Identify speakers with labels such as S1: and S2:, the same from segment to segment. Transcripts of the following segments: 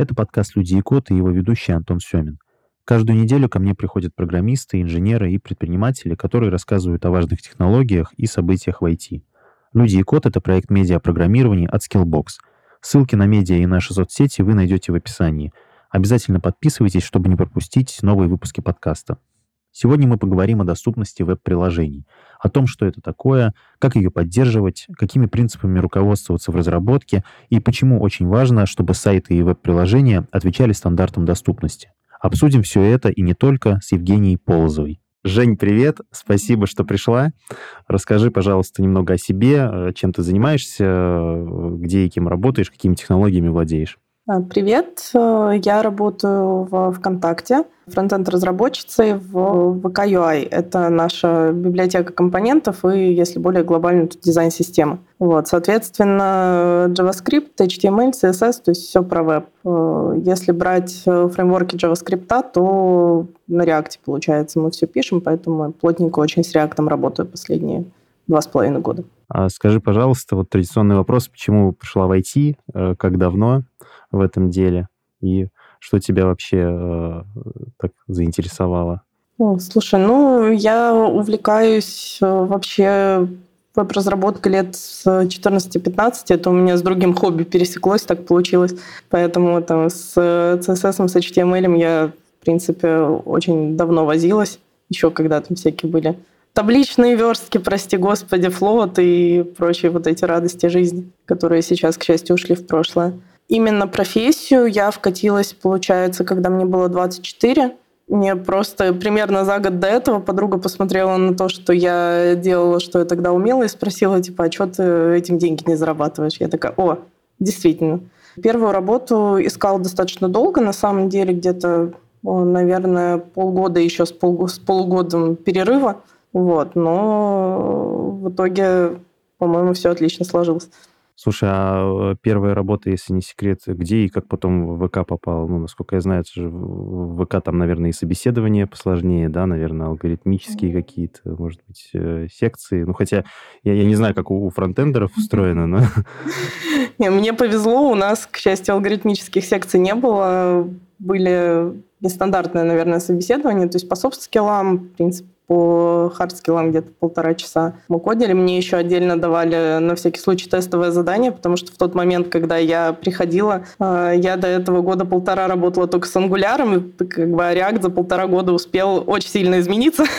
S1: Это подкаст «Люди и код» и его ведущий Антон Семин. Каждую неделю ко мне приходят программисты, инженеры и предприниматели, которые рассказывают о важных технологиях и событиях в IT. «Люди и код» — это проект медиапрограммирования от Skillbox. Ссылки на медиа и наши соцсети вы найдете в описании. Обязательно подписывайтесь, чтобы не пропустить новые выпуски подкаста. Сегодня мы поговорим о доступности веб-приложений, о том, что это такое, как ее поддерживать, какими принципами руководствоваться в разработке и почему очень важно, чтобы сайты и веб-приложения отвечали стандартам доступности. Обсудим все это и не только с Евгенией Полозовой. Жень, привет, спасибо, что пришла. Расскажи, пожалуйста, немного о себе, э, чем ты занимаешься, э, где и кем работаешь, какими технологиями владеешь.
S2: А, привет, э, я работаю в ВКонтакте, фронтенд-разработчицей в UI. Это наша библиотека компонентов и, если более глобально, дизайн системы. Вот, соответственно, JavaScript, HTML, CSS, то есть все про веб. Э, если брать э, фреймворки JavaScript, то на React, получается, мы все пишем, поэтому плотненько очень с React работаю последние два с половиной года.
S1: А скажи, пожалуйста, вот традиционный вопрос, почему пришла в IT, как давно? В этом деле? И что тебя вообще э, так заинтересовало?
S2: О, слушай, ну, я увлекаюсь э, вообще веб-разработкой лет с 14-15. Это у меня с другим хобби пересеклось, так получилось. Поэтому там с CSS, с HTML я, в принципе, очень давно возилась. Еще когда там всякие были табличные верстки, прости господи, флот и прочие вот эти радости жизни, которые сейчас, к счастью, ушли в прошлое. Именно профессию я вкатилась, получается, когда мне было 24. Мне просто примерно за год до этого подруга посмотрела на то, что я делала, что я тогда умела, и спросила, типа, а что ты этим деньги не зарабатываешь? Я такая, о, действительно. Первую работу искала достаточно долго, на самом деле, где-то, наверное, полгода еще с, пол, с полугодом перерыва. Вот, но в итоге, по-моему, все отлично сложилось.
S1: Слушай, а э, первая работа, если не секрет, где и как потом в ВК попал? Ну, насколько я знаю, это же в ВК там, наверное, и собеседование посложнее, да, наверное, алгоритмические какие-то, может быть, э, секции. Ну, хотя я, я не знаю, как у фронтендеров устроено, но...
S2: Мне повезло, у нас, к счастью, алгоритмических секций не было. Были нестандартное, наверное, собеседование, то есть по софт-скиллам, в принципе, по хардскиллам где-то полтора часа. Мы кодили, мне еще отдельно давали на всякий случай тестовое задание, потому что в тот момент, когда я приходила, э, я до этого года полтора работала только с Angular ом, и как бы React за полтора года успел очень сильно измениться.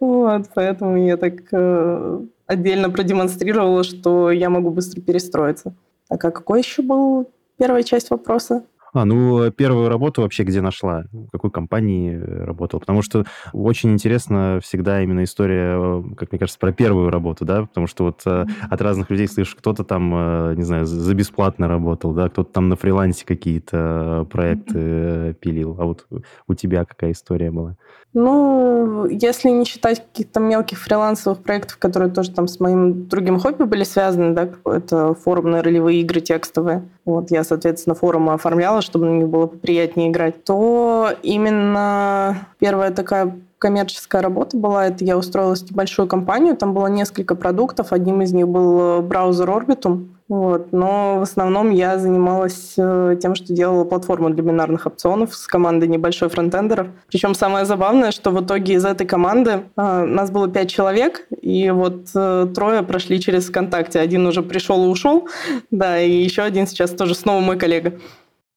S2: Вот, поэтому я так э, отдельно продемонстрировала, что я могу быстро перестроиться. А какой еще был первая часть вопроса?
S1: А, ну, первую работу вообще где нашла? В какой компании э, работала? Потому что очень интересно всегда именно история, э, как мне кажется, про первую работу, да, потому что вот mm-hmm. от разных людей слышишь, кто-то там, не знаю, за бесплатно работал, да, кто-то там на фрилансе какие-то проекты mm-hmm. пилил. А вот у тебя какая история была?
S2: Ну, если не считать каких-то мелких фрилансовых проектов, которые тоже там с моим другим хобби были связаны, да, это форумные ролевые игры текстовые. Вот я, соответственно, форумы оформляла, чтобы на них было приятнее играть. То именно первая такая коммерческая работа была. Это я устроилась в небольшую компанию. Там было несколько продуктов. Одним из них был браузер Orbitum. Вот. Но в основном я занималась э, тем, что делала платформу для бинарных опционов с командой небольшой фронтендеров. Причем самое забавное, что в итоге из этой команды а, нас было пять человек, и вот э, трое прошли через ВКонтакте. Один уже пришел и ушел, да, и еще один сейчас тоже снова мой коллега.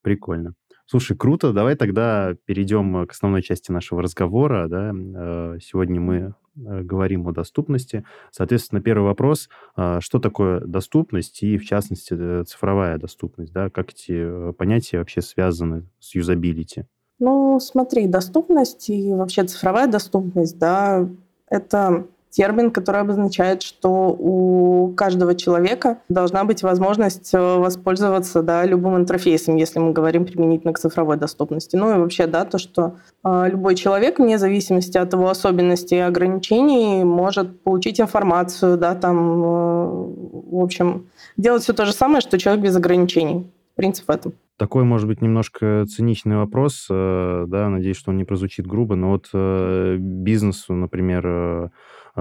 S1: Прикольно. Слушай, круто. Давай тогда перейдем к основной части нашего разговора. Да? Сегодня мы говорим о доступности. Соответственно, первый вопрос, а, что такое доступность и, в частности, э, цифровая доступность? Да? Как эти понятия вообще связаны с юзабилити?
S2: Ну, смотри, доступность и вообще цифровая доступность, да, это термин, который обозначает, что у каждого человека должна быть возможность э, воспользоваться да, любым интерфейсом, если мы говорим применительно к цифровой доступности. Ну и вообще, да, то, что э, любой человек, вне зависимости от его особенностей и ограничений, может получить информацию, да, там, э, в общем, делать все то же самое, что человек без ограничений. Принцип в этом.
S1: Такой, может быть, немножко циничный вопрос, да, надеюсь, что он не прозвучит грубо, но вот бизнесу, например, А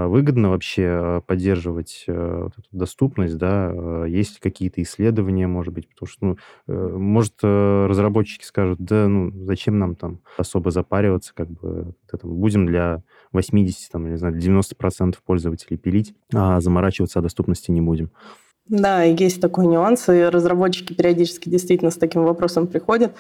S1: выгодно вообще э, поддерживать э, вот эту доступность, да? Э, есть какие-то исследования, может быть? Потому что, ну, может, разработчики скажут, да, ну, зачем нам там особо запариваться, как бы, там, будем для 80, там, не знаю, 90% пользователей пилить, а заморачиваться о доступности не будем.
S2: Да, есть такой нюанс, и разработчики периодически действительно с таким вопросом приходят.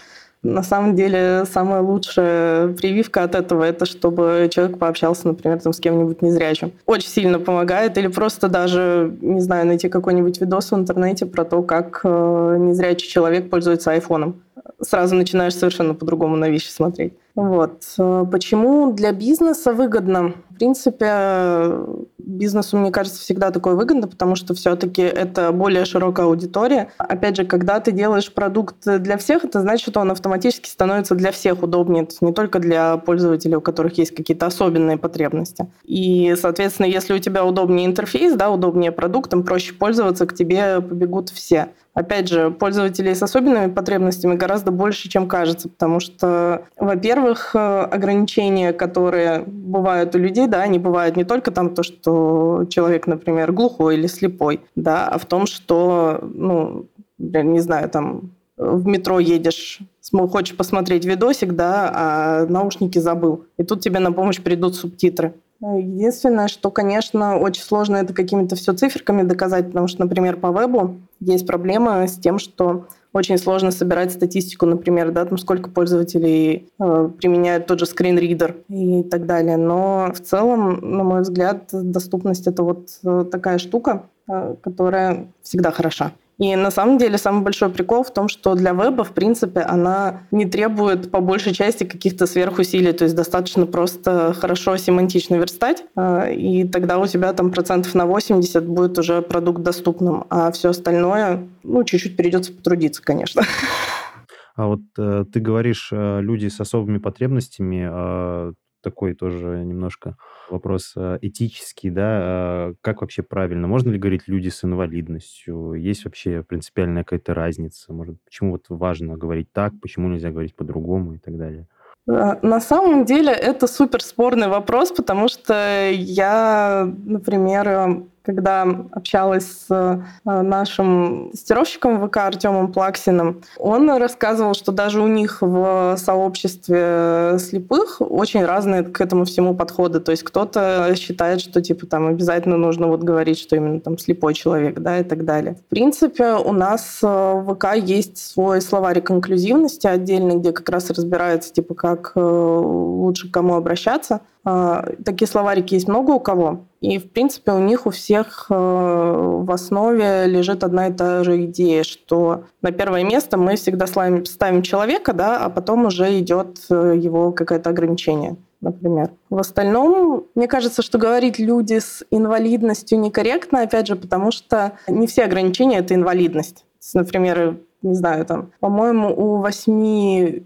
S2: На самом деле, самая лучшая прививка от этого – это чтобы человек пообщался, например, там, с кем-нибудь незрячим. Очень сильно помогает. Или просто даже, не знаю, найти какой-нибудь видос в интернете про то, как э, незрячий человек пользуется айфоном. Сразу начинаешь совершенно по-другому на вещи смотреть. Вот. Э, почему для бизнеса выгодно? В принципе, бизнесу, мне кажется, всегда такое выгодно, потому что все-таки это более широкая аудитория. Опять же, когда ты делаешь продукт для всех, это значит, что он автоматически становится для всех удобнее. То есть не только для пользователей, у которых есть какие-то особенные потребности. И, соответственно, если у тебя удобнее интерфейс, да, удобнее продукт, им проще пользоваться, к тебе побегут все. Опять же, пользователей с особенными потребностями гораздо больше, чем кажется, потому что, во-первых, ограничения, которые бывают у людей, да, они бывают не только там то, что человек, например, глухой или слепой, да, а в том, что, ну, не знаю, там в метро едешь, хочешь посмотреть видосик, да, а наушники забыл. И тут тебе на помощь придут субтитры. Единственное, что, конечно, очень сложно это какими-то все циферками доказать, потому что, например, по вебу есть проблема с тем, что очень сложно собирать статистику, например, да, там сколько пользователей э, применяют тот же скринридер и так далее. Но в целом, на мой взгляд, доступность это вот э, такая штука, э, которая всегда хороша. И на самом деле самый большой прикол в том, что для веба, в принципе, она не требует по большей части каких-то сверхусилий. То есть достаточно просто хорошо семантично верстать, а, и тогда у тебя там процентов на 80 будет уже продукт доступным. А все остальное, ну, чуть-чуть придется потрудиться, конечно.
S1: А вот э, ты говоришь, э, люди с особыми потребностями, э, такой тоже немножко вопрос э, этический, да, а, как вообще правильно? Можно ли говорить люди с инвалидностью? Есть вообще принципиальная какая-то разница? Может, почему вот важно говорить так, почему нельзя говорить по-другому и так далее?
S2: А, на самом деле это супер спорный вопрос, потому что я, например, когда общалась с э, нашим тестировщиком ВК Артемом Плаксиным, он рассказывал, что даже у них в сообществе слепых очень разные к этому всему подходы. То есть кто-то считает, что типа там обязательно нужно вот говорить, что именно там слепой человек, да, и так далее. В принципе, у нас э, в ВК есть свой словарик инклюзивности отдельный, где как раз разбирается, типа, как э, лучше к кому обращаться. А, такие словарики есть много у кого. И, в принципе, у них у всех э, в основе лежит одна и та же идея, что на первое место мы всегда ставим человека, да, а потом уже идет э, его какое-то ограничение например. В остальном, мне кажется, что говорить люди с инвалидностью некорректно, опять же, потому что не все ограничения — это инвалидность. Например, не знаю, там, по-моему, у восьми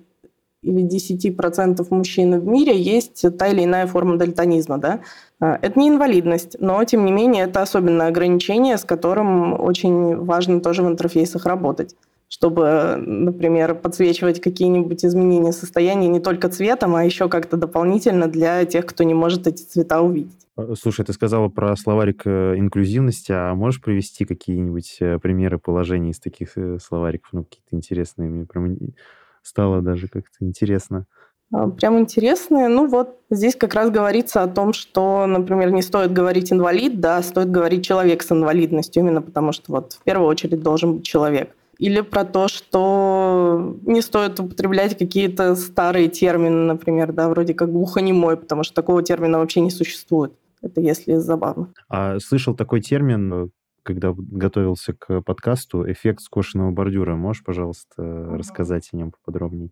S2: или 10% мужчин в мире есть та или иная форма дальтонизма. Да? А, это не инвалидность, но, тем не менее, это особенное ограничение, с которым очень важно тоже в интерфейсах работать чтобы, например, подсвечивать какие-нибудь изменения состояния не только цветом, а еще как-то дополнительно для тех, кто не может эти цвета увидеть.
S1: А, слушай, ты сказала про словарик э, инклюзивности, а можешь привести какие-нибудь э, примеры положений из таких э, словариков, ну, какие-то интересные? Мне прям стало даже как-то интересно.
S2: А, прям интересные. Ну вот здесь как раз говорится о том, что, например, не стоит говорить инвалид, да, а стоит говорить человек с инвалидностью, именно потому что вот в первую очередь должен быть человек. Или про то, что не стоит употреблять какие-то старые термины, например, да, вроде как глухонемой, потому что такого термина вообще не существует. Это если забавно.
S1: А слышал такой термин, когда готовился к подкасту, эффект скошенного бордюра. Можешь, пожалуйста, uh-huh. рассказать о нем поподробнее?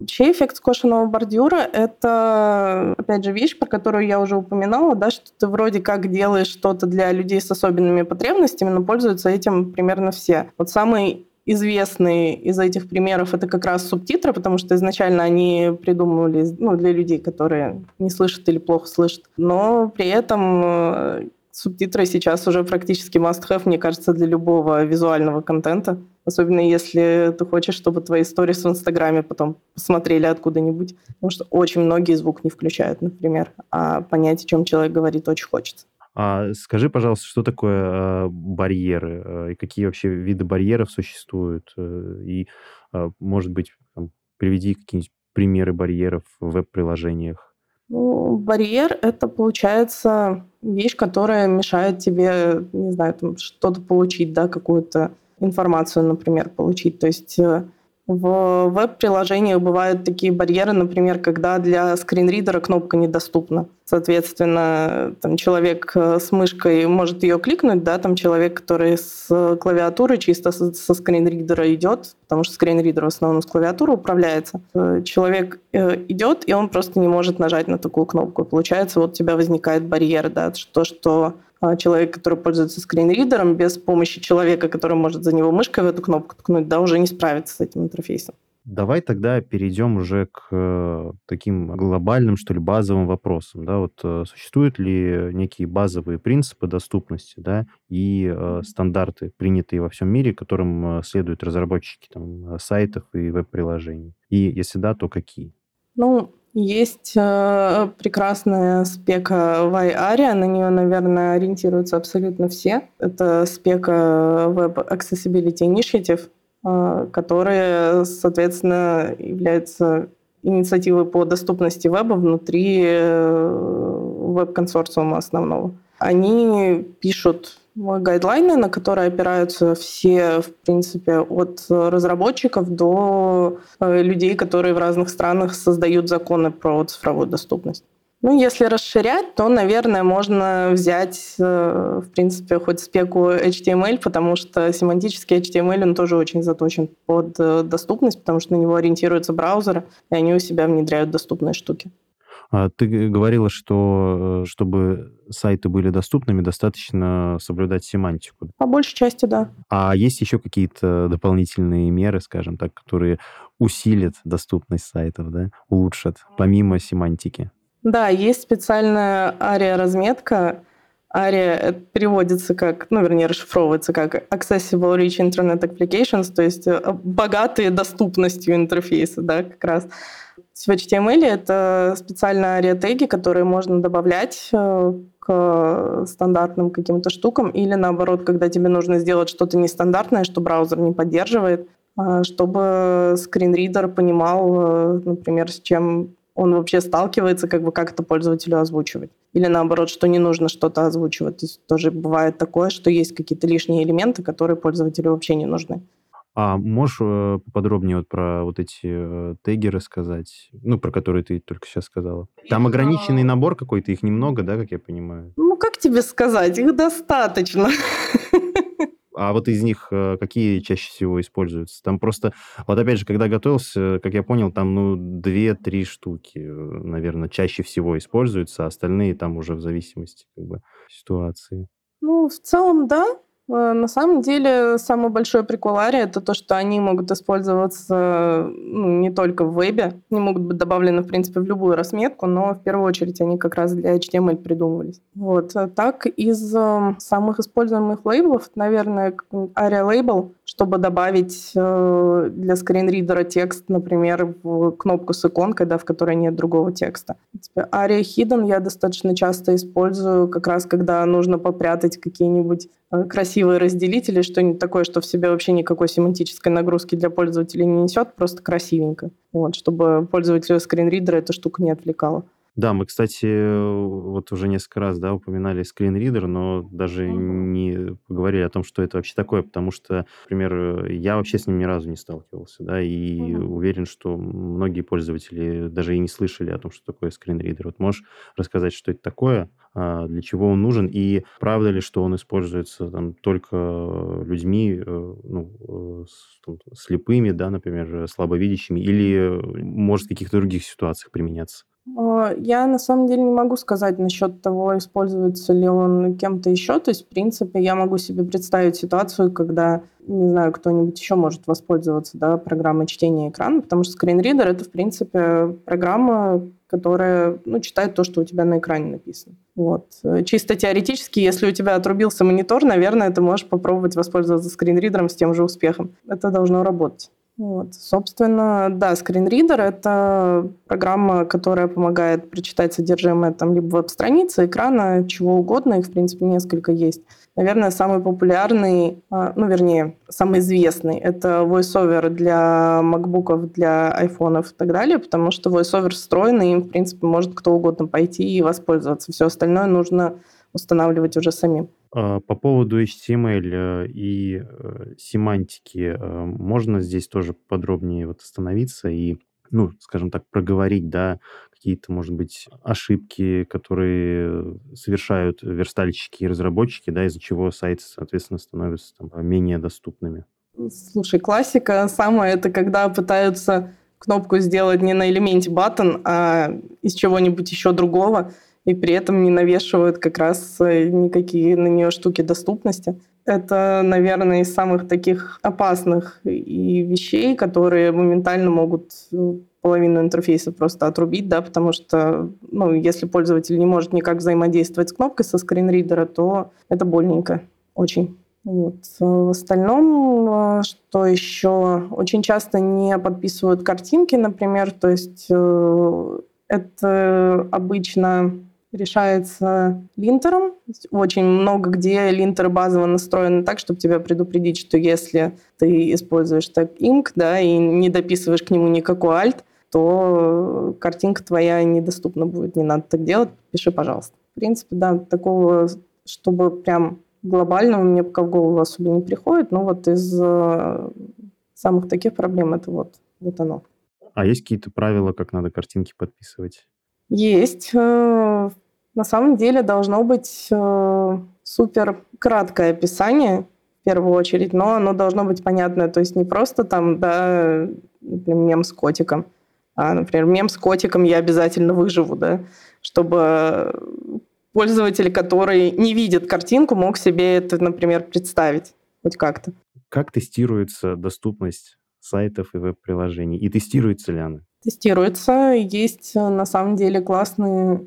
S2: Вообще эффект скошенного бордюра – это, опять же, вещь, про которую я уже упоминала, да, что ты вроде как делаешь что-то для людей с особенными потребностями, но пользуются этим примерно все. Вот самый известный из этих примеров это как раз субтитры, потому что изначально они придумывали ну, для людей, которые не слышат или плохо слышат. Но при этом э, Субтитры сейчас уже практически must-have, мне кажется, для любого визуального контента. Особенно если ты хочешь, чтобы твои сторис в Инстаграме потом посмотрели откуда-нибудь. Потому что очень многие звук не включают, например. А понять, о чем человек говорит, очень хочется.
S1: А скажи, пожалуйста, что такое э, барьеры э, и какие вообще виды барьеров существуют? Э, и, э, может быть, там, приведи какие-нибудь примеры барьеров в веб-приложениях.
S2: Ну, барьер — это, получается, вещь, которая мешает тебе, не знаю, там, что-то получить, да, какую-то информацию, например, получить. То есть э, в веб-приложениях бывают такие барьеры, например, когда для скринридера кнопка недоступна. Соответственно, там человек э, с мышкой может ее кликнуть, да, там человек, который с клавиатуры чисто со скринридера идет, потому что скринридер в основном с клавиатуры управляется. Э, человек э, идет, и он просто не может нажать на такую кнопку. Получается, вот у тебя возникает барьер, да, то, что человек, который пользуется скринридером, без помощи человека, который может за него мышкой в эту кнопку ткнуть, да, уже не справится с этим интерфейсом.
S1: Давай тогда перейдем уже к э, таким глобальным, что ли, базовым вопросам. Да? Вот э, существуют ли некие базовые принципы доступности да, и э, стандарты, принятые во всем мире, которым э, следуют разработчики там, сайтов и веб-приложений? И если да, то какие?
S2: Ну, есть э, прекрасная спека YARIA, на нее, наверное, ориентируются абсолютно все. Это спека Web Accessibility Initiative, э, которая, соответственно, является инициативой по доступности веба внутри э, веб-консорциума основного. Они пишут гайдлайны, на которые опираются все, в принципе, от разработчиков до э, людей, которые в разных странах создают законы про цифровую доступность. Ну, если расширять, то, наверное, можно взять, э, в принципе, хоть спеку HTML, потому что семантический HTML, он тоже очень заточен под э, доступность, потому что на него ориентируются браузеры, и они у себя внедряют доступные штуки.
S1: А ты говорила, что э, чтобы сайты были доступными, достаточно соблюдать семантику.
S2: По большей части, да.
S1: А есть еще какие-то дополнительные меры, скажем так, которые усилят доступность сайтов, да, улучшат, помимо семантики?
S2: Да, есть специальная ария-разметка. Ария переводится как, ну, вернее, расшифровывается как Accessible Rich Internet Applications, то есть э, богатые доступностью интерфейса, да, как раз. В HTML это специальные ариатеги, которые можно добавлять э, к стандартным каким-то штукам, или наоборот, когда тебе нужно сделать что-то нестандартное, что браузер не поддерживает, а, чтобы скринридер понимал, э, например, с чем он вообще сталкивается, как бы как это пользователю озвучивать. Или наоборот, что не нужно что-то озвучивать. То есть тоже бывает такое, что есть какие-то лишние элементы, которые пользователю вообще не нужны.
S1: А можешь э, поподробнее вот про вот эти э, теги рассказать, ну, про которые ты только сейчас сказала? Там ограниченный набор какой-то, их немного, да, как я понимаю?
S2: Ну, как тебе сказать, их достаточно.
S1: А вот из них э, какие чаще всего используются? Там просто, вот опять же, когда готовился, как я понял, там, ну, две-три штуки, наверное, чаще всего используются, а остальные там уже в зависимости, как бы, ситуации.
S2: Ну, в целом, да. Э, на самом деле, самый большой прикол Ари это то, что они могут использоваться ну, не только в вебе, они могут быть добавлены, в принципе, в любую разметку, но в первую очередь они как раз для HTML придумывались. Вот. А так, из э, самых используемых лейблов, наверное, Aria Label, чтобы добавить э, для скринридера текст, например, в кнопку с иконкой, да, в которой нет другого текста. Aria Hidden я достаточно часто использую, как раз когда нужно попрятать какие-нибудь красивые красивые разделители, что-нибудь такое, что в себе вообще никакой семантической нагрузки для пользователя не несет, просто красивенько. Вот, чтобы пользователя скринридера эта штука не отвлекала.
S1: Да, мы, кстати, вот уже несколько раз да, упоминали скринридер, но даже не поговорили о том, что это вообще такое, потому что, например, я вообще с ним ни разу не сталкивался, да, и mm-hmm. уверен, что многие пользователи даже и не слышали о том, что такое скринридер. Вот можешь рассказать, что это такое, а, для чего он нужен, и правда ли, что он используется там, только людьми, э, ну, э, там, слепыми, да, например, слабовидящими, или может в каких-то других ситуациях применяться?
S2: А, я на самом деле не могу сказать насчет того, используется ли он кем-то еще. То есть, в принципе, я могу себе представить ситуацию, когда, не знаю, кто-нибудь еще может воспользоваться да, программой чтения экрана, потому что скринридер — это, в принципе, программа, которая ну, читает то, что у тебя на экране написано. Вот. Чисто теоретически, если у тебя отрубился монитор, наверное, ты можешь попробовать воспользоваться скринридером с тем же успехом. Это должно работать. Вот. Собственно, да, скринридер — это программа, которая помогает прочитать содержимое там либо веб-страницы, экрана, чего угодно. Их, в принципе, несколько есть. Наверное, самый популярный, а, ну, вернее, самый известный — это VoiceOver для макбуков, для айфонов и так далее, потому что VoiceOver встроенный, им, в принципе, может кто угодно пойти и воспользоваться. Все остальное нужно устанавливать уже самим.
S1: А, по поводу HTML э, и э, семантики, э, можно здесь тоже подробнее вот остановиться и, ну, скажем так, проговорить, да, какие-то, может быть, ошибки, которые совершают верстальщики и разработчики, да, из-за чего сайты, соответственно, становятся там, менее доступными.
S2: Слушай, классика самая это когда пытаются кнопку сделать не на элементе button, а из чего-нибудь еще другого и при этом не навешивают как раз э, никакие на нее штуки доступности. Это, наверное, из самых таких опасных и вещей, которые моментально могут э, половину интерфейса просто отрубить, да, потому что, ну, если пользователь не может никак взаимодействовать с кнопкой со скринридера, то это больненько очень. Вот. В остальном, э, что еще? Очень часто не подписывают картинки, например, то есть это обычно решается линтером. Очень много где линтеры базово настроены так, чтобы тебя предупредить, что если ты используешь так инк, да, и не дописываешь к нему никакой альт, то картинка твоя недоступна будет. Не надо так делать, пиши, пожалуйста. В принципе, да, такого, чтобы прям глобального мне пока в голову особо не приходит, но вот из э, самых таких проблем это вот, вот оно.
S1: А есть какие-то правила, как надо картинки подписывать?
S2: Есть. Э, на самом деле должно быть э, супер краткое описание, в первую очередь, но оно должно быть понятное. То есть не просто там, да, например, мем с котиком, а, например, мем с котиком я обязательно выживу, да, чтобы пользователь, который не видит картинку, мог себе это, например, представить хоть как-то.
S1: Как тестируется доступность сайтов и веб-приложений? И тестируется ли она?
S2: Тестируется. Есть э, на самом деле классные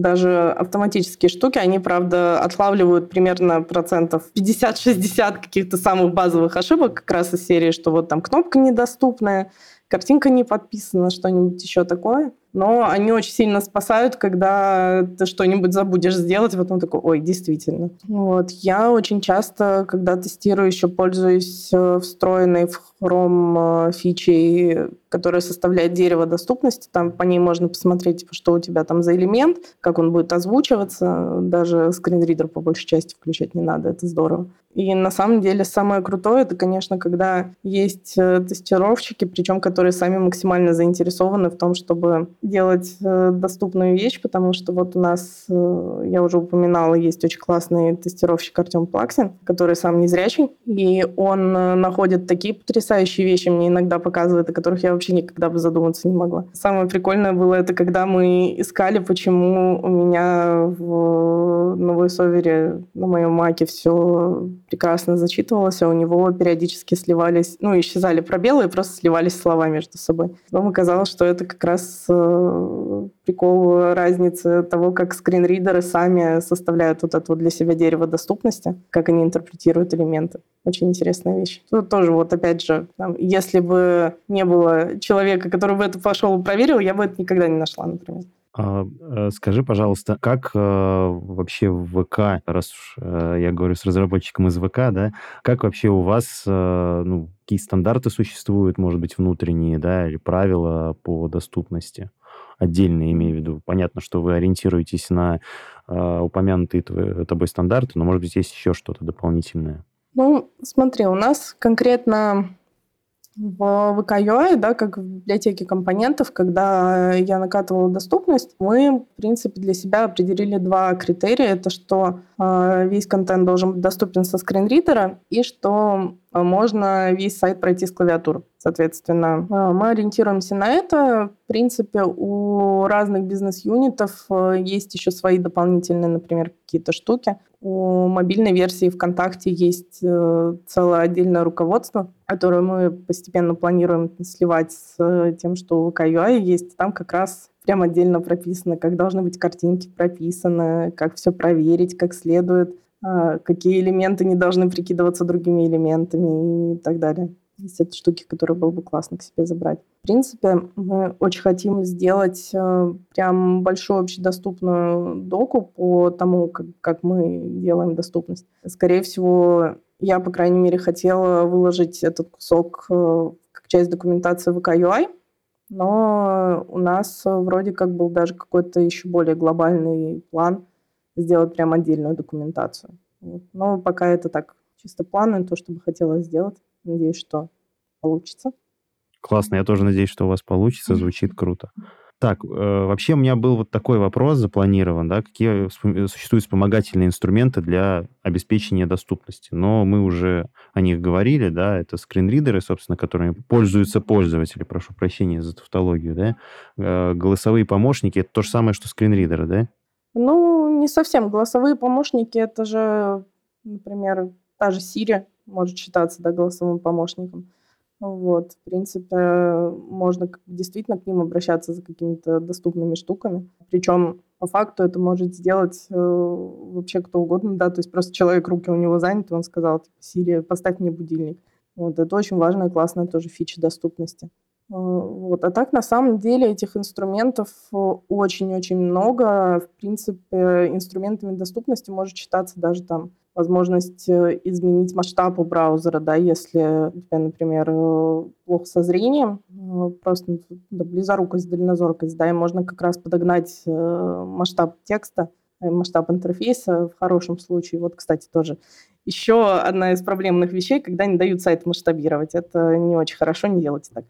S2: даже автоматические штуки, они, правда, отлавливают примерно процентов 50-60 каких-то самых базовых ошибок как раз из серии, что вот там кнопка недоступная, картинка не подписана, что-нибудь еще такое но они очень сильно спасают, когда ты что-нибудь забудешь сделать, и потом такой, ой, действительно. Вот. Я очень часто, когда тестирую, еще пользуюсь э, встроенной в Chrome э, фичей, которая составляет дерево доступности. Там по ней можно посмотреть, типа, что у тебя там за элемент, как он будет озвучиваться. Даже скринридер по большей части включать не надо, это здорово. И на самом деле самое крутое, это, конечно, когда есть э, тестировщики, причем которые сами максимально заинтересованы в том, чтобы делать э, доступную вещь, потому что вот у нас, э, я уже упоминала, есть очень классный тестировщик Артем Плаксин, который сам незрячий, и он находит такие потрясающие вещи, мне иногда показывает, о которых я вообще никогда бы задуматься не могла. Самое прикольное было это, когда мы искали, почему у меня в, на VoiceOver, на моем маке все прекрасно зачитывалось, а у него периодически сливались, ну, исчезали пробелы и просто сливались слова между собой. Потом оказалось, что это как раз прикол разницы того, как скринридеры сами составляют вот это вот для себя дерево доступности, как они интерпретируют элементы. Очень интересная вещь. Тут тоже вот опять же, там, если бы не было человека, который в это пошел и проверил, я бы это никогда не нашла, например.
S1: А, э, скажи, пожалуйста, как э, вообще в ВК, раз уж э, я говорю с разработчиком из ВК, да, как вообще у вас, э, ну, какие стандарты существуют, может быть, внутренние, да, или правила по доступности? Отдельные, имею в виду. Понятно, что вы ориентируетесь на э, упомянутые тобой стандарты, но, может быть, есть еще что-то дополнительное.
S2: Ну, смотри, у нас конкретно в VK да, как в библиотеке компонентов, когда я накатывала доступность, мы, в принципе, для себя определили два критерия. Это что э, весь контент должен быть доступен со скринридера и что можно весь сайт пройти с клавиатуры. Соответственно, а, мы ориентируемся на это. В принципе, у разных бизнес-юнитов а, есть еще свои дополнительные, например, какие-то штуки. У мобильной версии ВКонтакте есть э, целое отдельное руководство, которое мы постепенно планируем сливать с тем, что у ВК есть. Там как раз прям отдельно прописано, как должны быть картинки прописаны, как все проверить, как следует – а, какие элементы не должны прикидываться другими элементами и так далее. Есть это штуки, которые было бы классно к себе забрать. В принципе, мы очень хотим сделать э, прям большую общедоступную доку по тому, как, как мы делаем доступность. Скорее всего, я, по крайней мере, хотела выложить этот кусок э, как часть документации в UI, но у нас вроде как был даже какой-то еще более глобальный план сделать прям отдельную документацию. Вот. Но пока это так чисто планы, то, что бы хотела сделать. Надеюсь, что получится.
S1: Классно, я тоже надеюсь, что у вас получится, звучит круто. Так, э, вообще у меня был вот такой вопрос запланирован, да, какие существуют вспомогательные инструменты для обеспечения доступности. Но мы уже о них говорили, да, это скринридеры, собственно, которыми пользуются пользователи, прошу прощения за тавтологию, да. Э, голосовые помощники — это то же самое, что скринридеры, да?
S2: Ну, не совсем. Голосовые помощники — это же, например, та же Siri может считаться, да, голосовым помощником. Вот, в принципе, можно действительно к ним обращаться за какими-то доступными штуками. Причем по факту это может сделать э, вообще кто угодно, да, то есть просто человек, руки у него заняты, он сказал, типа, Сирия, поставь мне будильник. Вот, это очень важная, классная тоже фича доступности. Э, вот. А так, на самом деле, этих инструментов очень-очень много. В принципе, инструментами доступности может считаться даже там возможность э, изменить масштаб у браузера, да, если у тебя, например, э, плохо со зрением, э, просто да, близорукость, дальнозоркость, да, и можно как раз подогнать масштаб текста, масштаб интерфейса в хорошем случае. Вот, кстати, тоже еще одна из проблемных вещей, когда не дают сайт масштабировать. Это не очень хорошо, не делать так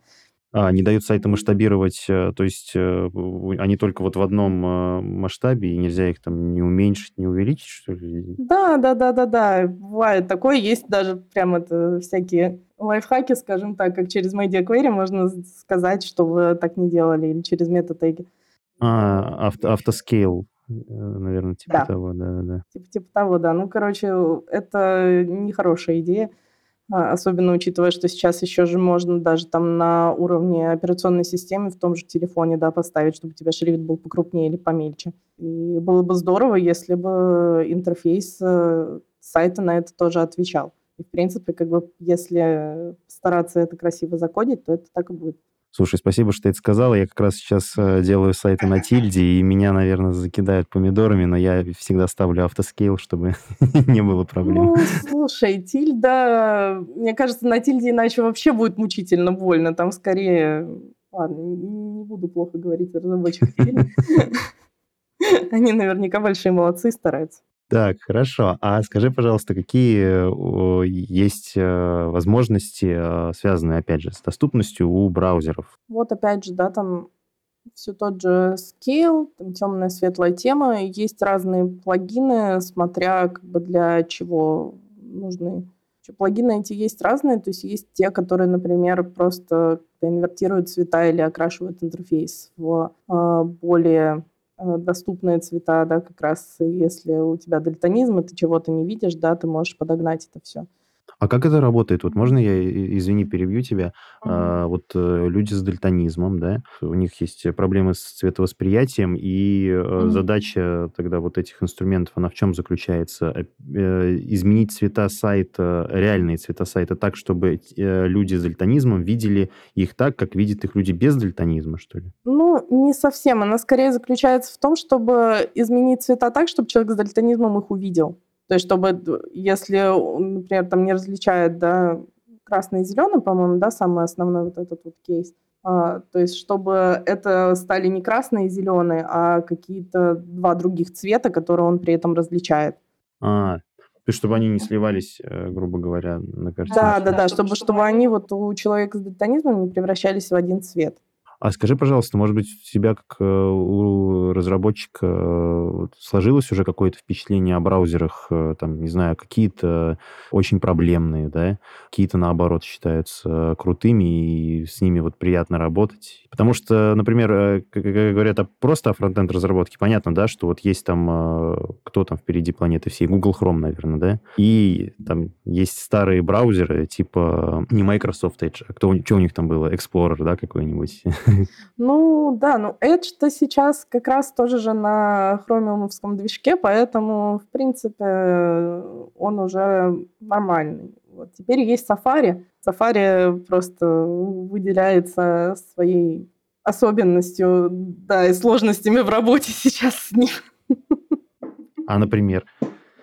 S1: не дают сайты масштабировать, э, то есть э, они только вот в одном э, масштабе, и нельзя их там не уменьшить, не увеличить, что ли?
S2: Да, да, да, да, да, бывает такое, есть даже прям это всякие лайфхаки, скажем так, как через Media Query можно сказать, что вы так не делали, или через метатеги.
S1: А, авто, автоскейл, наверное, типа да. того, да, да.
S2: Типа, типа того, да. Ну, короче, это нехорошая идея. А, особенно учитывая, что сейчас еще же можно даже там на уровне операционной системы в том же телефоне да, поставить, чтобы у тебя шрифт был покрупнее или помельче. И было бы здорово, если бы интерфейс э, сайта на это тоже отвечал. И, в принципе, как бы, если стараться это красиво закодить, то это так и будет.
S1: Слушай, спасибо, что ты это сказала. Я как раз сейчас э, делаю сайты на тильде, и меня, наверное, закидают помидорами, но я всегда ставлю автоскейл, чтобы не было проблем.
S2: Ну, слушай, тильда... Мне кажется, на тильде иначе вообще будет мучительно больно. Там скорее... Ладно, не буду плохо говорить о разработчиках Они наверняка большие молодцы стараются.
S1: Так, хорошо. А скажи, пожалуйста, какие есть э, возможности, э, связанные, опять же, с доступностью у браузеров?
S2: Вот опять же, да, там все тот же Scale, там темная, светлая тема. Есть разные плагины, смотря как бы для чего нужны. Плагины эти есть разные, то есть есть те, которые, например, просто инвертируют цвета или окрашивают интерфейс в э, более Э, доступные цвета, да, как раз если у тебя дальтонизм, и ты чего-то не видишь, да, ты можешь подогнать это все.
S1: А как это работает? Вот можно я, извини, перебью тебя? Мгм. А, вот э, люди с дальтонизмом, да, у них есть проблемы с цветовосприятием, и э, Мгм. задача тогда вот этих инструментов, она в чем заключается? Э, э, изменить цвета сайта, реальные цвета сайта так, чтобы э, люди с дальтонизмом видели их так, как видят их люди без дальтонизма, что ли?
S2: Ну, не совсем. Она скорее заключается в том, чтобы изменить цвета так, чтобы человек с дальтонизмом их увидел. То есть, чтобы, если, например, там не различает, да, красный и зеленый, по-моему, да, самый основной вот этот вот кейс, а, то есть, чтобы это стали не красные и зеленые, а какие-то два других цвета, которые он при этом различает.
S1: А, то есть, чтобы они не сливались, э, грубо говоря, на картинке.
S2: Да, да, да, чтобы, чтобы они вот у человека с дальтонизмом не превращались в один цвет.
S1: А скажи, пожалуйста, может быть, у тебя как э, у разработчика э, сложилось уже какое-то впечатление о браузерах, э, там, не знаю, какие-то очень проблемные, да, какие-то, наоборот, считаются крутыми, и с ними вот приятно работать. Потому что, например, как говорят просто о фронтенд разработке, понятно, да, что вот есть там, кто там впереди планеты всей, Google Chrome, наверное, да, и там есть старые браузеры, типа не Microsoft Edge, а кто, что у них там было, Explorer, да, какой-нибудь,
S2: Ну да, ну Edge-то сейчас как раз тоже же на хромиумовском движке, поэтому, в принципе, он уже нормальный. Вот. Теперь есть Safari. Safari просто выделяется своей особенностью, да, и сложностями в работе сейчас с ним.
S1: А, например?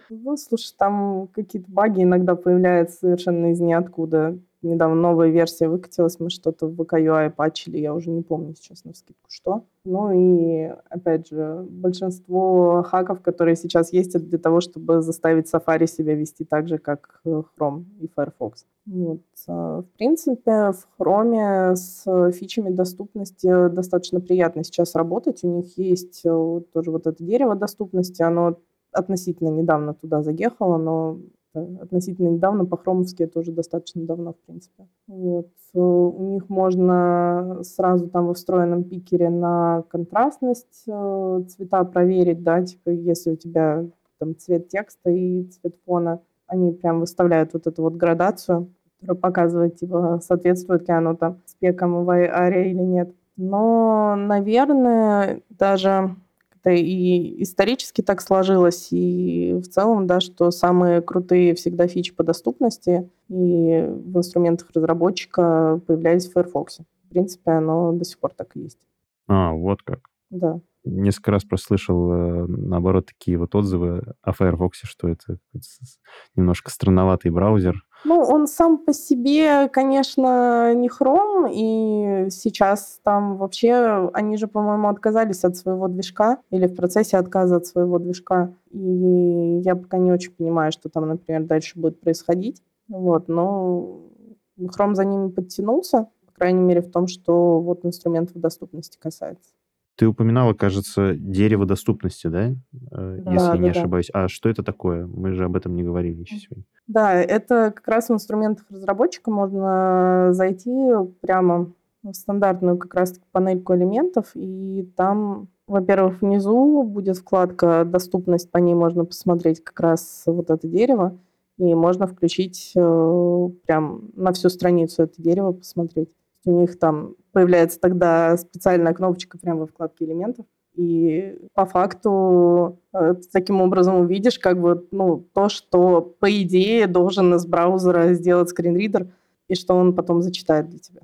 S2: Ну, слушай, там какие-то баги иногда появляются совершенно из ниоткуда недавно новая версия выкатилась, мы что-то в VKUI патчили, я уже не помню сейчас на скидку что. Ну и, опять же, большинство хаков, которые сейчас есть, это для того, чтобы заставить Safari себя вести так же, как э, Chrome и Firefox. Вот. А, в принципе, в Chrome с фичами доступности достаточно приятно сейчас работать. У них есть э, тоже вот это дерево доступности, оно относительно недавно туда заехало, но относительно недавно, по хромовски это уже достаточно давно, в принципе. Вот. У них можно сразу там во встроенном пикере на контрастность э, цвета проверить, да, типа если у тебя там цвет текста и цвет фона, они прям выставляют вот эту вот градацию, которая показывает, типа, соответствует ли оно там спекам в аре или нет. Но, наверное, даже это и исторически так сложилось, и в целом, да, что самые крутые всегда фичи по доступности и в инструментах разработчика появлялись в Firefox. В принципе, оно до сих пор так и есть.
S1: А, вот как.
S2: Да.
S1: Несколько раз прослышал, э, наоборот, такие вот отзывы о Firefox, что это немножко странноватый браузер,
S2: ну, он сам по себе, конечно, не хром, и сейчас там вообще, они же, по-моему, отказались от своего движка или в процессе отказа от своего движка. И я пока не очень понимаю, что там, например, дальше будет происходить. Вот, но хром за ними подтянулся, по крайней мере, в том, что вот инструментов доступности касается.
S1: Ты упоминала, кажется, дерево доступности, да? Э, да Если да, не да. ошибаюсь. А что это такое? Мы же об этом не говорили еще сегодня.
S2: Да, это как раз в инструментах разработчика можно зайти прямо в стандартную как раз панельку элементов, и там, во-первых, внизу будет вкладка «Доступность», по ней можно посмотреть как раз вот это дерево, и можно включить э, прям на всю страницу это дерево посмотреть. У них там появляется тогда специальная кнопочка прямо во вкладке элементов, и по факту э, таким образом увидишь как бы ну, то, что по идее должен из браузера сделать скринридер, и что он потом зачитает для тебя.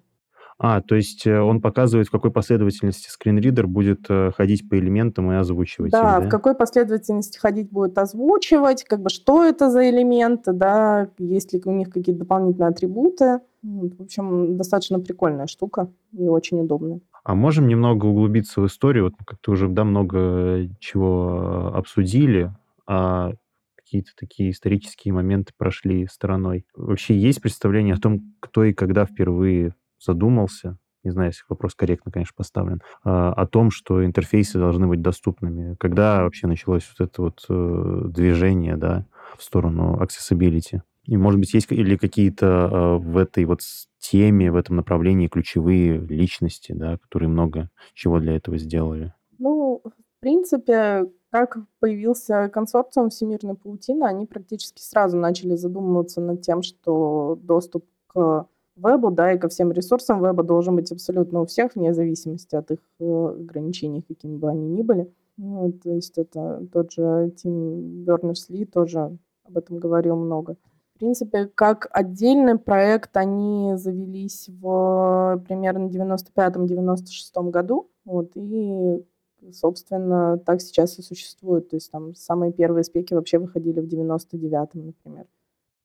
S1: А, то есть э, он показывает, в какой последовательности скринридер будет э, ходить по элементам и озвучивать
S2: да,
S1: их,
S2: да, в какой последовательности ходить будет озвучивать, как бы что это за элементы, да, есть ли у них какие-то дополнительные атрибуты. В общем, достаточно прикольная штука и очень удобная.
S1: А можем немного углубиться в историю? Вот как-то уже да, много чего обсудили, а какие-то такие исторические моменты прошли стороной. Вообще есть представление о том, кто и когда впервые задумался, не знаю, если вопрос корректно, конечно, поставлен, а, о том, что интерфейсы должны быть доступными. Когда вообще началось вот это вот э, движение, да, в сторону accessibility? И, может быть, есть или какие-то э, в этой вот теме, в этом направлении ключевые личности, да, которые много чего для этого сделали?
S2: Ну, в принципе, как появился консорциум Всемирной паутины, они практически сразу начали задумываться над тем, что доступ к вебу, да, и ко всем ресурсам веба должен быть абсолютно у всех, вне зависимости от их э, ограничений, какими бы они ни были. Ну, то есть это тот же Тим Бернерс-Ли тоже об этом говорил много. В принципе, как отдельный проект они завелись в примерно 95-96 году. Вот, и, собственно, так сейчас и существуют. То есть там самые первые спеки вообще выходили в 99-м, например.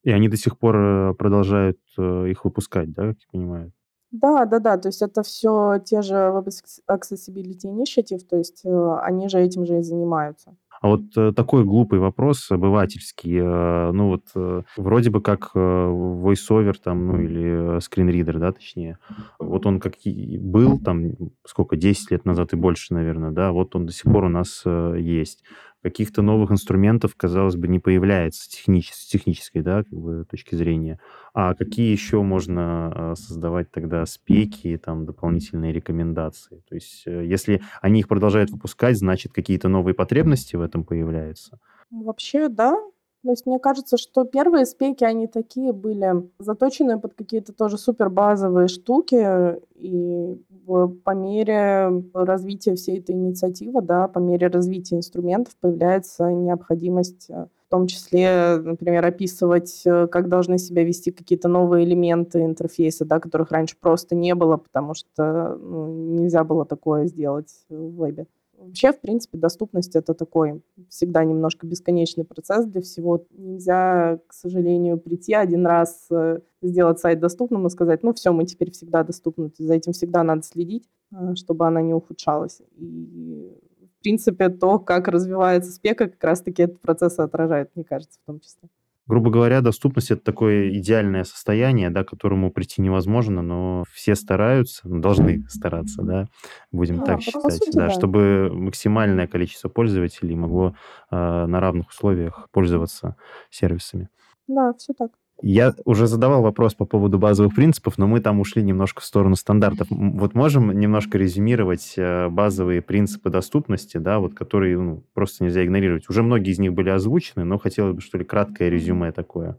S1: И они до сих пор э, продолжают э, их выпускать, да, как я понимаю?
S2: Да, да, да. То есть это все те же Web Accessibility Initiative, то есть э, они же этим же и занимаются.
S1: А вот такой глупый вопрос обывательский. Ну вот вроде бы как voiceover там, ну или скринридер, да, точнее. Вот он как и был там, сколько, 10 лет назад и больше, наверное, да, вот он до сих пор у нас есть каких-то новых инструментов, казалось бы, не появляется технич- с технической да, как бы, точки зрения. А какие еще можно а, создавать тогда спеки, там, дополнительные рекомендации? То есть э, если они их продолжают выпускать, значит, какие-то новые потребности в этом появляются?
S2: Вообще, да. То есть мне кажется, что первые спеки, они такие были заточены под какие-то тоже супер базовые штуки, и по мере развития всей этой инициативы, да, по мере развития инструментов появляется необходимость э, в том числе, например, описывать, э, как должны себя вести какие-то новые элементы интерфейса, да, которых раньше просто не было, потому что ну, нельзя было такое сделать в вебе. Вообще, в принципе, доступность это такой всегда немножко бесконечный процесс для всего. Нельзя, к сожалению, прийти один раз, э, сделать сайт доступным и сказать, ну все, мы теперь всегда доступны. За этим всегда надо следить, э, чтобы она не ухудшалась. И, в принципе, то, как развивается спека, как раз-таки этот процесс отражает, мне кажется, в том числе
S1: грубо говоря, доступность это такое идеальное состояние, да, к которому прийти невозможно, но все стараются, ну, должны стараться, да, будем а, так считать, сути, да, да, чтобы максимальное количество пользователей могло э, на равных условиях пользоваться сервисами.
S2: Да, все так.
S1: Я уже задавал вопрос по поводу базовых принципов, но мы там ушли немножко в сторону стандартов. Вот можем немножко резюмировать э, базовые принципы доступности, да, вот которые ну, просто нельзя игнорировать. Уже многие из них были озвучены, но хотелось бы, что ли, краткое резюме такое.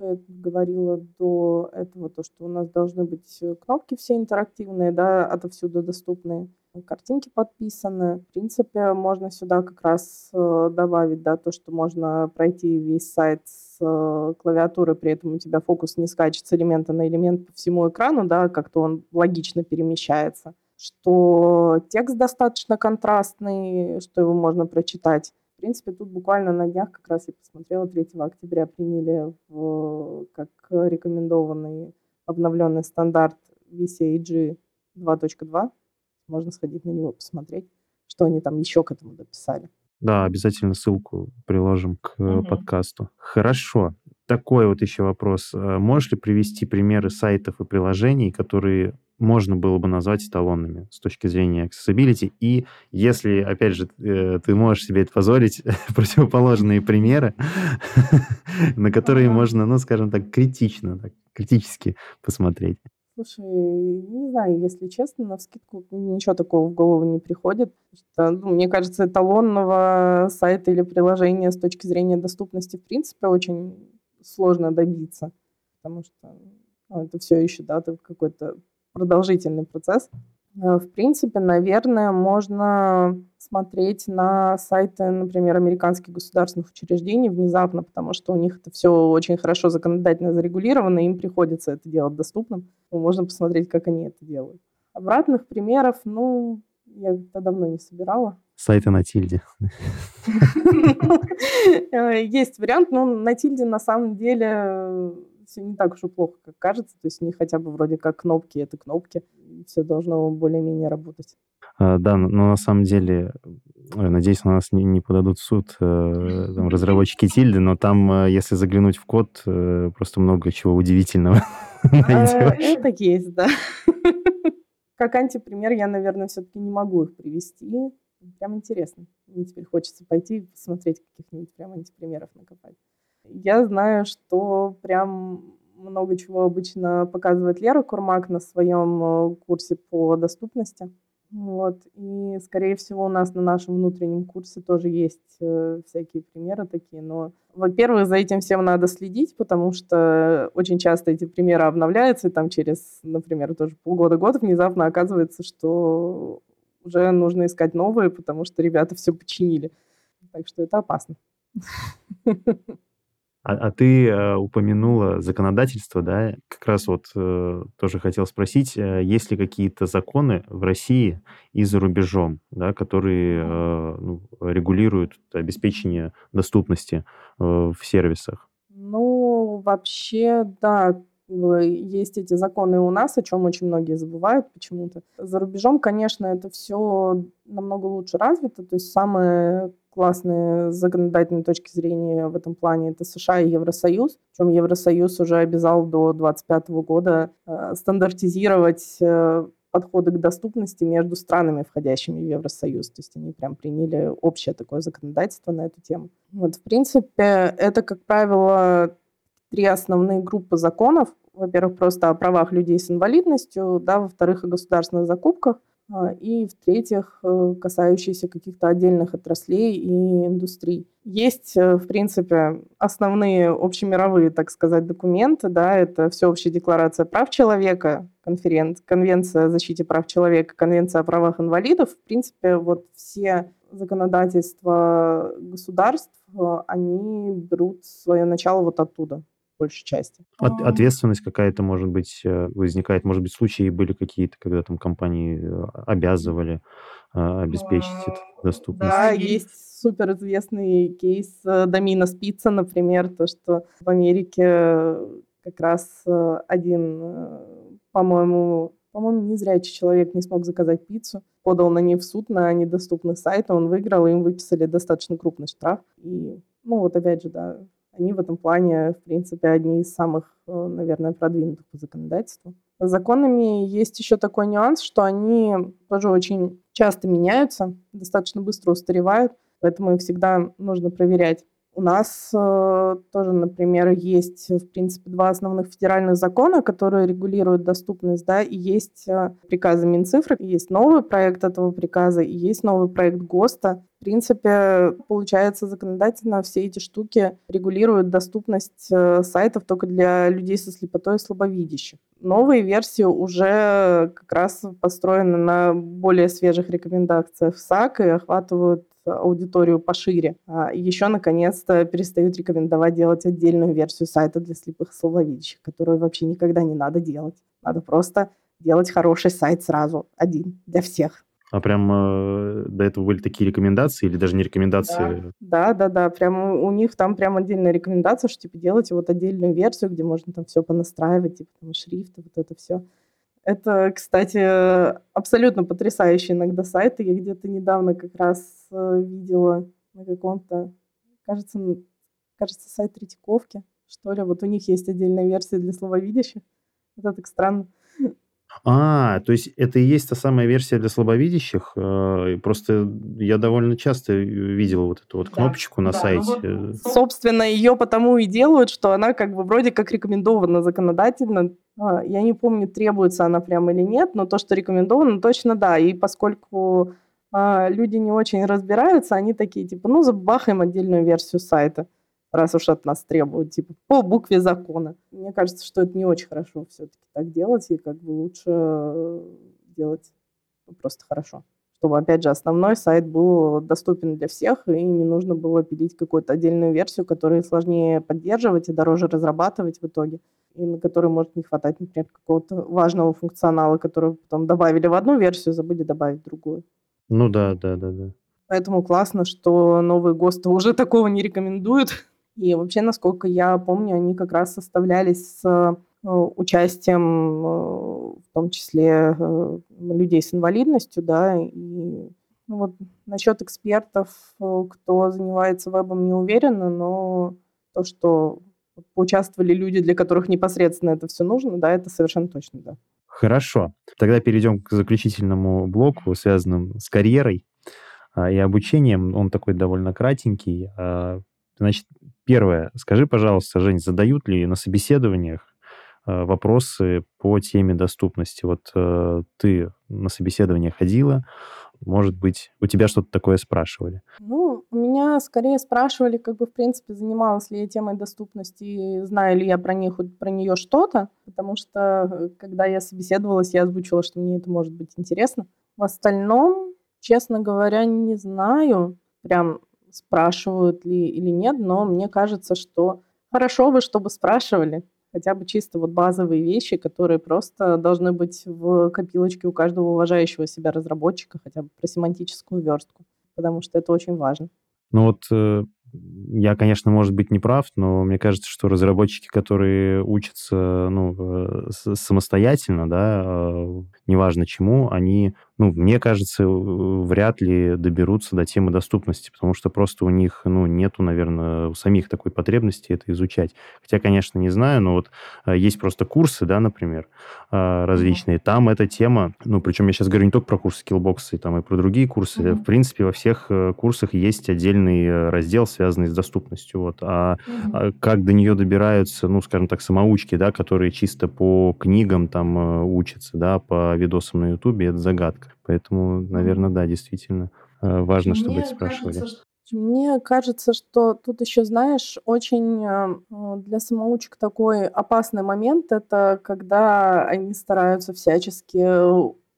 S2: Что я говорила до этого, то, что у нас должны быть э, кнопки все интерактивные, да, отовсюду доступные картинки подписаны. В принципе, можно сюда как раз э, добавить, да, то, что можно пройти весь сайт с э, клавиатуры, при этом у тебя фокус не скачет с элемента на элемент по всему экрану, да, как-то он логично перемещается. Что текст достаточно контрастный, что его можно прочитать. В принципе, тут буквально на днях как раз я посмотрела, 3 октября приняли в, как рекомендованный обновленный стандарт VCAG 2.2 можно сходить на него посмотреть, что они там еще к этому дописали.
S1: Да, обязательно ссылку приложим к угу. подкасту. Хорошо. Такой вот еще вопрос. Э, можешь ли привести примеры сайтов и приложений, которые можно было бы назвать эталонными с точки зрения accessibility? И если, опять же, э, ты можешь себе это позволить, противоположные примеры, на которые можно, ну, скажем так, критично, так, критически посмотреть.
S2: Слушай, не знаю, если честно, на вскидку ничего такого в голову не приходит. Что, ну, мне кажется, эталонного сайта или приложения с точки зрения доступности в принципе очень сложно добиться, потому что ну, это все еще да, какой-то продолжительный процесс. Э, в принципе, наверное, можно смотреть на сайты, например, американских государственных учреждений внезапно, потому что у них это все очень хорошо законодательно зарегулировано, и им приходится это делать доступным. Можно посмотреть, как они это делают. Обратных примеров, ну, я это давно не собирала.
S1: Сайты на тильде.
S2: Э, есть вариант, но на тильде на самом деле все не так уж и плохо, как кажется. То есть у них хотя бы вроде как кнопки — это кнопки. Все должно более-менее работать.
S1: А, да, но на самом деле, надеюсь, на нас не, не подадут в суд э, там, разработчики Тильды, но там, э, если заглянуть в код, э, просто много чего удивительного
S2: а, Это есть, да. Как антипример я, наверное, все-таки не могу их привести. Прям интересно. Мне теперь хочется пойти и посмотреть каких-нибудь прям антипримеров накопать. Я знаю, что прям много чего обычно показывает Лера Курмак на своем э, курсе по доступности. Вот. И, скорее всего, у нас на нашем внутреннем курсе тоже есть э, всякие примеры такие. Но, во-первых, за этим всем надо следить, потому что очень часто эти примеры обновляются, и там через, например, тоже полгода-год внезапно оказывается, что уже нужно искать новые, потому что ребята все починили. Так что это опасно.
S1: А, а ты э, упомянула законодательство, да? Как раз вот э, тоже хотел спросить, э, есть ли какие-то законы в России и за рубежом, да, которые э, ну, регулируют обеспечение доступности э, в сервисах?
S2: Ну, вообще, да, есть эти законы у нас, о чем очень многие забывают почему-то. За рубежом, конечно, это все намного лучше развито. То есть самые классные с законодательной точки зрения в этом плане это США и Евросоюз. Причем Евросоюз уже обязал до 2025 года э, стандартизировать э, подходы к доступности между странами, входящими в Евросоюз. То есть они прям приняли общее такое законодательство на эту тему. Вот, в принципе, это, как правило, три основные группы законов. Во-первых, просто о правах людей с инвалидностью, да, во-вторых, о государственных закупках, и, в-третьих, э, касающиеся каких-то отдельных отраслей и индустрий. Есть, э, в принципе, основные общемировые, так сказать, документы, да, это Всеобщая декларация прав человека, конферен... Конвенция о защите прав человека, Конвенция о правах инвалидов. В принципе, вот все законодательства государств, э, они берут свое начало вот оттуда большей части.
S1: От, ответственность какая-то, может быть, э, возникает. Может быть, случаи были какие-то, когда там компании э, обязывали а, обеспечить эту доступность.
S2: Да, есть суперизвестный кейс Домина Спица, например, то, что в Америке как раз один, по-моему, по-моему, незрячий человек не смог заказать пиццу, подал на ней в суд на недоступный сайт, он выиграл, и им выписали достаточно крупный штраф. И, ну вот опять же, да, они в этом плане, в принципе, одни из самых, э, наверное, продвинутых по законодательству. С законами есть еще такой нюанс, что они тоже очень часто меняются, достаточно быстро устаревают, поэтому их всегда нужно проверять. У нас э, тоже, например, есть, в принципе, два основных федеральных закона, которые регулируют доступность, да, и есть э, приказы Минцифры, есть новый проект этого приказа, и есть новый проект ГОСТа. В принципе, получается, законодательно все эти штуки регулируют доступность э, сайтов только для людей со слепотой и слабовидящих. Новые версии уже как раз построены на более свежих рекомендациях САК и охватывают аудиторию пошире. А еще, наконец-то, перестают рекомендовать делать отдельную версию сайта для слепых и слабовидящих, которую вообще никогда не надо делать. Надо просто делать хороший сайт сразу, один, для всех.
S1: А прям э, до этого были такие рекомендации или даже не рекомендации?
S2: Да, да, да, да. Прям у них там прям отдельная рекомендация, что типа делайте вот отдельную версию, где можно там все понастраивать, типа там шрифты, вот это все. Это, кстати, абсолютно потрясающие иногда сайты. Я где-то недавно как раз э, видела на каком-то, кажется, кажется, сайт Третьяковки, что ли. Вот у них есть отдельная версия для слабовидящих. Это так странно.
S1: А, то есть это и есть та самая версия для слабовидящих. Э, просто я довольно часто видел вот эту вот кнопочку на да, сайте. Ну
S2: вот, собственно, ее потому и делают, что она как бы вроде как рекомендована законодательно. А, я не помню, требуется она прямо или нет, но то, что рекомендовано, точно да. И поскольку а, люди не очень разбираются, они такие типа, ну забахаем отдельную версию сайта раз уж от нас требуют, типа, по букве закона. Мне кажется, что это не очень хорошо все-таки так делать, и как бы лучше э, делать просто хорошо. Чтобы, опять же, основной сайт был доступен для всех, и не нужно было пилить какую-то отдельную версию, которую сложнее поддерживать и дороже разрабатывать в итоге, и на которой может не хватать, например, какого-то важного функционала, который потом добавили в одну версию, забыли добавить в другую.
S1: Ну да, да, да, да.
S2: Поэтому классно, что новые ГОСТы уже такого не рекомендуют. И вообще, насколько я помню, они как раз составлялись с участием, э, в том числе э, людей с инвалидностью, да, и ну, вот насчет экспертов, кто занимается вебом, не уверена, но то, что поучаствовали люди, для которых непосредственно это все нужно, да, это совершенно точно, да.
S1: Хорошо. Тогда перейдем к заключительному блоку, связанному с карьерой а, и обучением. Он такой довольно кратенький. А, значит, Первое. Скажи, пожалуйста, Жень, задают ли на собеседованиях э, вопросы по теме доступности? Вот э, ты на собеседование ходила, может быть, у тебя что-то такое спрашивали?
S2: Ну, меня скорее спрашивали, как бы, в принципе, занималась ли я темой доступности, и знаю ли я про, них, про нее что-то, потому что, э, когда я собеседовалась, я озвучила, что мне это может быть интересно. В остальном, честно говоря, не знаю прям спрашивают ли или нет, но мне кажется, что хорошо бы, чтобы спрашивали хотя бы чисто вот базовые вещи, которые просто должны быть в копилочке у каждого уважающего себя разработчика, хотя бы про семантическую верстку, потому что это очень важно.
S1: Ну вот э, я, конечно, может быть, не прав, но мне кажется, что разработчики, которые учатся ну, э, самостоятельно, да, э, неважно чему, они ну, мне кажется, вряд ли доберутся до темы доступности, потому что просто у них, ну, нету, наверное, у самих такой потребности это изучать. Хотя, конечно, не знаю, но вот а, есть просто курсы, да, например, а, различные. Mm-hmm. Там эта тема, ну, причем я сейчас говорю не только про курсы Skillbox, там и про другие курсы. Mm-hmm. В принципе, во всех э, курсах есть отдельный э, раздел, связанный с доступностью. Вот. А mm-hmm. как до нее добираются, ну, скажем так, самоучки, да, которые чисто по книгам там э, учатся, да, по видосам на Ютубе, это загадка. Поэтому, наверное, да, действительно э, важно, чтобы эти спрашивали.
S2: Кажется, мне кажется, что тут еще, знаешь, очень э, для самоучек такой опасный момент, это когда они стараются всячески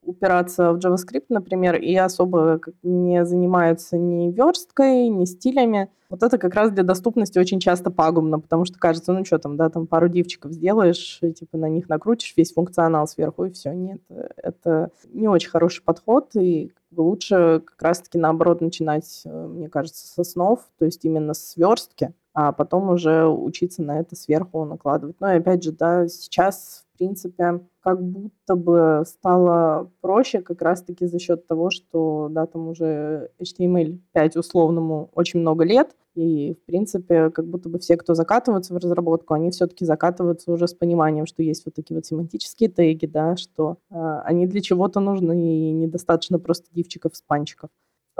S2: упираться в JavaScript, например, и особо не занимаются ни версткой, ни стилями. Вот это как раз для доступности очень часто пагубно, потому что кажется, ну что там, да, там пару дивчиков сделаешь, и, типа на них накрутишь весь функционал сверху, и все. Нет, это не очень хороший подход, и лучше как раз-таки наоборот начинать, э, мне кажется, с основ, то есть именно с верстки, а потом уже учиться на это сверху накладывать. Ну и опять же, да, сейчас, в принципе, как будто бы стало проще как раз-таки за счет того, что, да, там уже HTML5 условному очень много лет, и, в принципе, как будто бы все, кто закатываются в разработку, они все-таки закатываются уже с пониманием, что есть вот такие вот семантические теги, да, что э, они для чего-то нужны, и недостаточно просто дивчиков, спанчиков.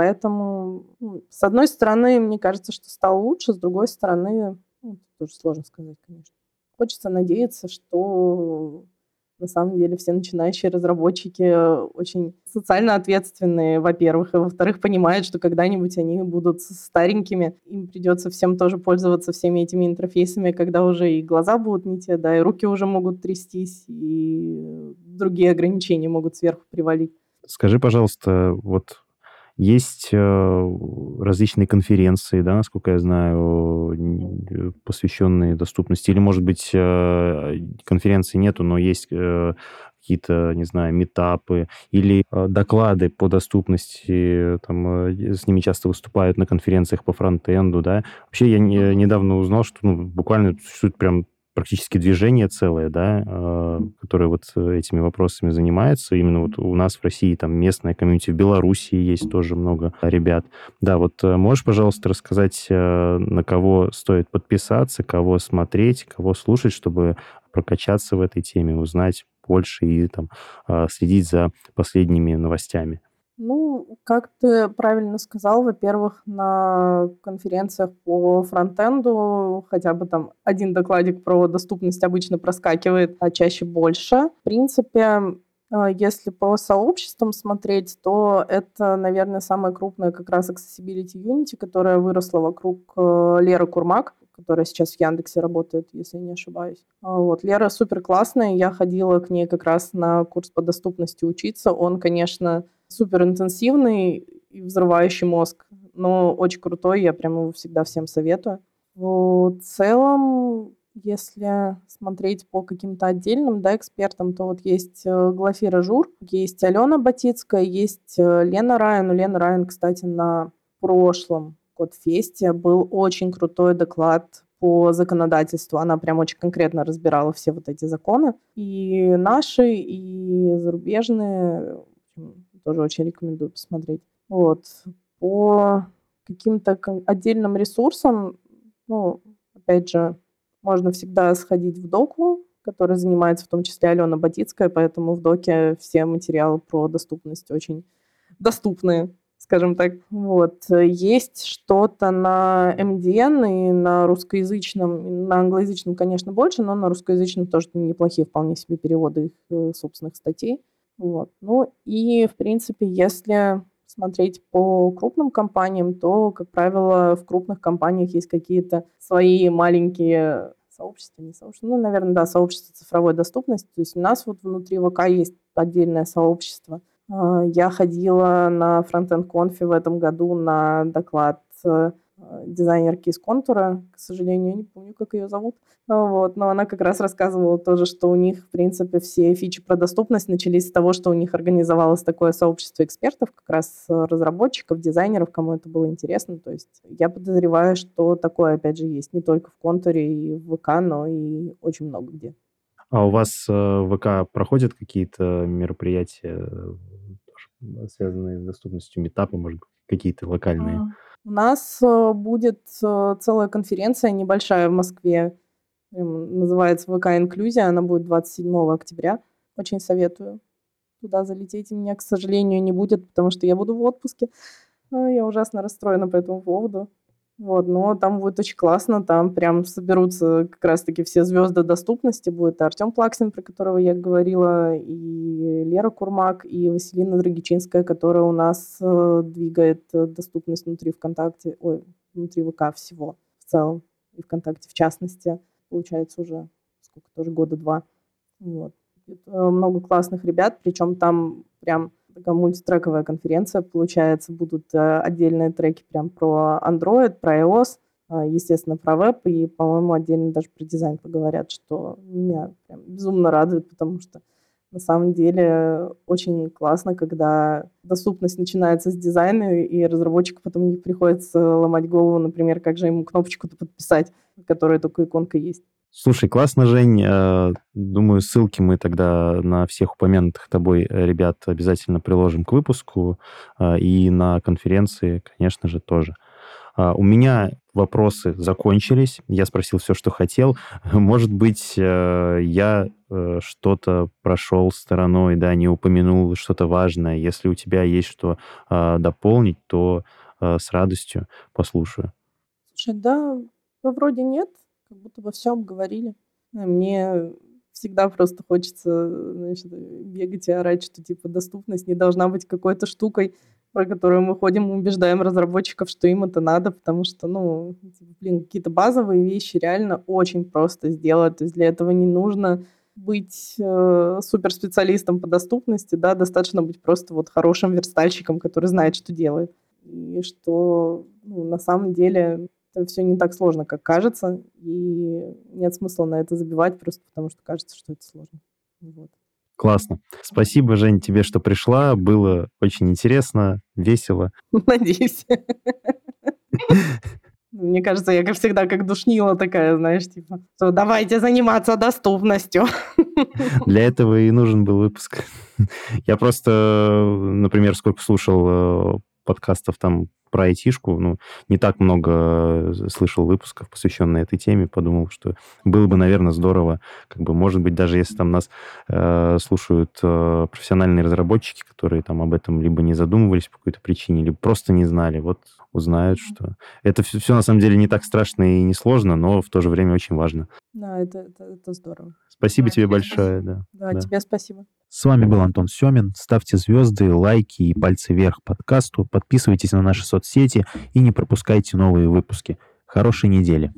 S2: Поэтому, ну, с одной стороны, мне кажется, что стало лучше, с другой стороны, ну, тоже сложно сказать, конечно. Хочется надеяться, что на самом деле все начинающие разработчики очень социально ответственные, во-первых, и во-вторых, понимают, что когда-нибудь они будут старенькими, им придется всем тоже пользоваться всеми этими интерфейсами, когда уже и глаза будут не те, да, и руки уже могут трястись, и другие ограничения могут сверху привалить.
S1: Скажи, пожалуйста, вот есть э, различные конференции, да, насколько я знаю, э, посвященные доступности. Или, может быть, э, конференции нету, но есть какие-то, не знаю, метапы или доклады по доступности, там, с ними часто выступают на конференциях по фронтенду, да. Вообще я не, недавно узнал, что ну, буквально существует прям практически движение целое, да, э, которое вот этими вопросами занимается. Именно вот у нас в России там местная комьюнити, в Белоруссии есть тоже много ребят. Да, вот э, можешь, пожалуйста, рассказать, э, на кого стоит подписаться, кого смотреть, кого слушать, чтобы прокачаться в этой теме, узнать больше и там следить за последними новостями?
S2: Ну, как ты правильно сказал, во-первых, на конференциях по фронтенду хотя бы там один докладик про доступность обычно проскакивает, а чаще больше. В принципе, э, если по сообществам смотреть, то это, наверное, самая крупная как раз Accessibility Unity, которая выросла вокруг э, Леры Курмак, которая сейчас в Яндексе работает, если не ошибаюсь. А вот, Лера супер классная, я ходила к ней как раз на курс по доступности учиться. Он, конечно, супер интенсивный и взрывающий мозг, но очень крутой, я прямо его всегда всем советую. В целом, если смотреть по каким-то отдельным да, экспертам, то вот есть э, Глафира Жур, есть Алена Батицкая, есть э, Лена Райан. У Лены Райан, кстати, на прошлом Кодфесте был очень крутой доклад по законодательству. Она прям очень конкретно разбирала все вот эти законы. И наши, и зарубежные тоже очень рекомендую посмотреть. Вот. По каким-то отдельным ресурсам, ну, опять же, можно всегда сходить в доку, который занимается в том числе Алена Батицкая, поэтому в доке все материалы про доступность очень доступны, скажем так. Вот. Есть что-то на MDN и на русскоязычном, на англоязычном, конечно, больше, но на русскоязычном тоже неплохие вполне себе переводы их э, собственных статей. Вот. Ну и, в принципе, если смотреть по крупным компаниям, то, как правило, в крупных компаниях есть какие-то свои маленькие сообщества, не сообщества, ну, наверное, да, сообщество цифровой доступности. То есть у нас вот внутри ВК есть отдельное сообщество. А, я ходила на Frontend Conf в этом году на доклад Э, дизайнерки из контура, к сожалению, я не помню, как ее зовут, вот, но она как раз рассказывала тоже, что у них, в принципе, все фичи про доступность начались с того, что у них организовалось такое сообщество экспертов, как раз разработчиков, дизайнеров, кому это было интересно, то есть я подозреваю, что такое, опять же, есть не только в контуре и в ВК, но и очень много где.
S1: А у вас э, в ВК проходят какие-то мероприятия, связанные с доступностью, метапы, может быть, какие-то локальные? А,
S2: у нас э, будет э, целая конференция небольшая в Москве, называется ВК Инклюзия, она будет 27 октября. Очень советую туда залететь. Меня, к сожалению, не будет, потому что я буду в отпуске. А, я ужасно расстроена по этому поводу. Вот, но там будет очень классно, там прям соберутся как раз-таки все звезды доступности. Будет Артем Плаксин, про которого я говорила, и Лера Курмак, и Василина Драгичинская, которая у нас э, двигает э, доступность внутри ВКонтакте, ой, внутри ВК всего в целом, и ВКонтакте в частности. Получается уже сколько, тоже года два. Вот. Это много классных ребят, причем там прям такая мультитрековая конференция, получается, будут э, отдельные треки прям про Android, про iOS, э, естественно, про веб, и, по-моему, отдельно даже про дизайн поговорят, что меня прям безумно радует, потому что на самом деле очень классно, когда доступность начинается с дизайна, и разработчику потом не приходится ломать голову, например, как же ему кнопочку-то подписать, которая только иконка есть.
S1: Слушай, классно, Жень. Э, думаю, ссылки мы тогда на всех упомянутых тобой э, ребят обязательно приложим к выпуску. Э, и на конференции, конечно же, тоже. У меня вопросы закончились. Я спросил все, что хотел. Может быть, я что-то прошел стороной, да, не упомянул что-то важное. Если у тебя есть что дополнить, то с радостью послушаю.
S2: Слушай, да, вроде нет как будто бы все обговорили. А мне всегда просто хочется значит, бегать и орать, что типа доступность не должна быть какой-то штукой, про которую мы ходим убеждаем разработчиков, что им это надо, потому что, ну, типа, блин, какие-то базовые вещи реально очень просто сделать. То есть для этого не нужно быть э, суперспециалистом по доступности, да, достаточно быть просто вот хорошим верстальщиком, который знает, что делает. И что ну, на самом деле это все не так сложно, как кажется, и нет смысла на это забивать просто потому, что кажется, что это сложно. Вот.
S1: Классно. Спасибо, Жень, тебе, что пришла. Было очень интересно, весело.
S2: Надеюсь. Мне кажется, я, как всегда, как душнила такая, знаешь, типа, что давайте заниматься доступностью.
S1: Для этого и нужен был выпуск. Я просто, например, сколько слушал э, подкастов там про айтишку, ну, не так много э, слышал выпусков, посвященных этой теме, подумал, что было бы, наверное, здорово, как бы, может быть, даже если там нас э, слушают э, профессиональные разработчики, которые там об этом либо не задумывались по какой-то причине, либо просто не знали, вот узнают, что это все, все на самом деле не так страшно и не сложно, но в то же время очень важно.
S2: Да, это, это, это здорово.
S1: Спасибо да, тебе большое. Да,
S2: да, да, тебе спасибо.
S1: С вами был Антон Семин. Ставьте звезды, лайки и пальцы вверх подкасту. Подписывайтесь на наши соцсети и не пропускайте новые выпуски. Хорошей недели.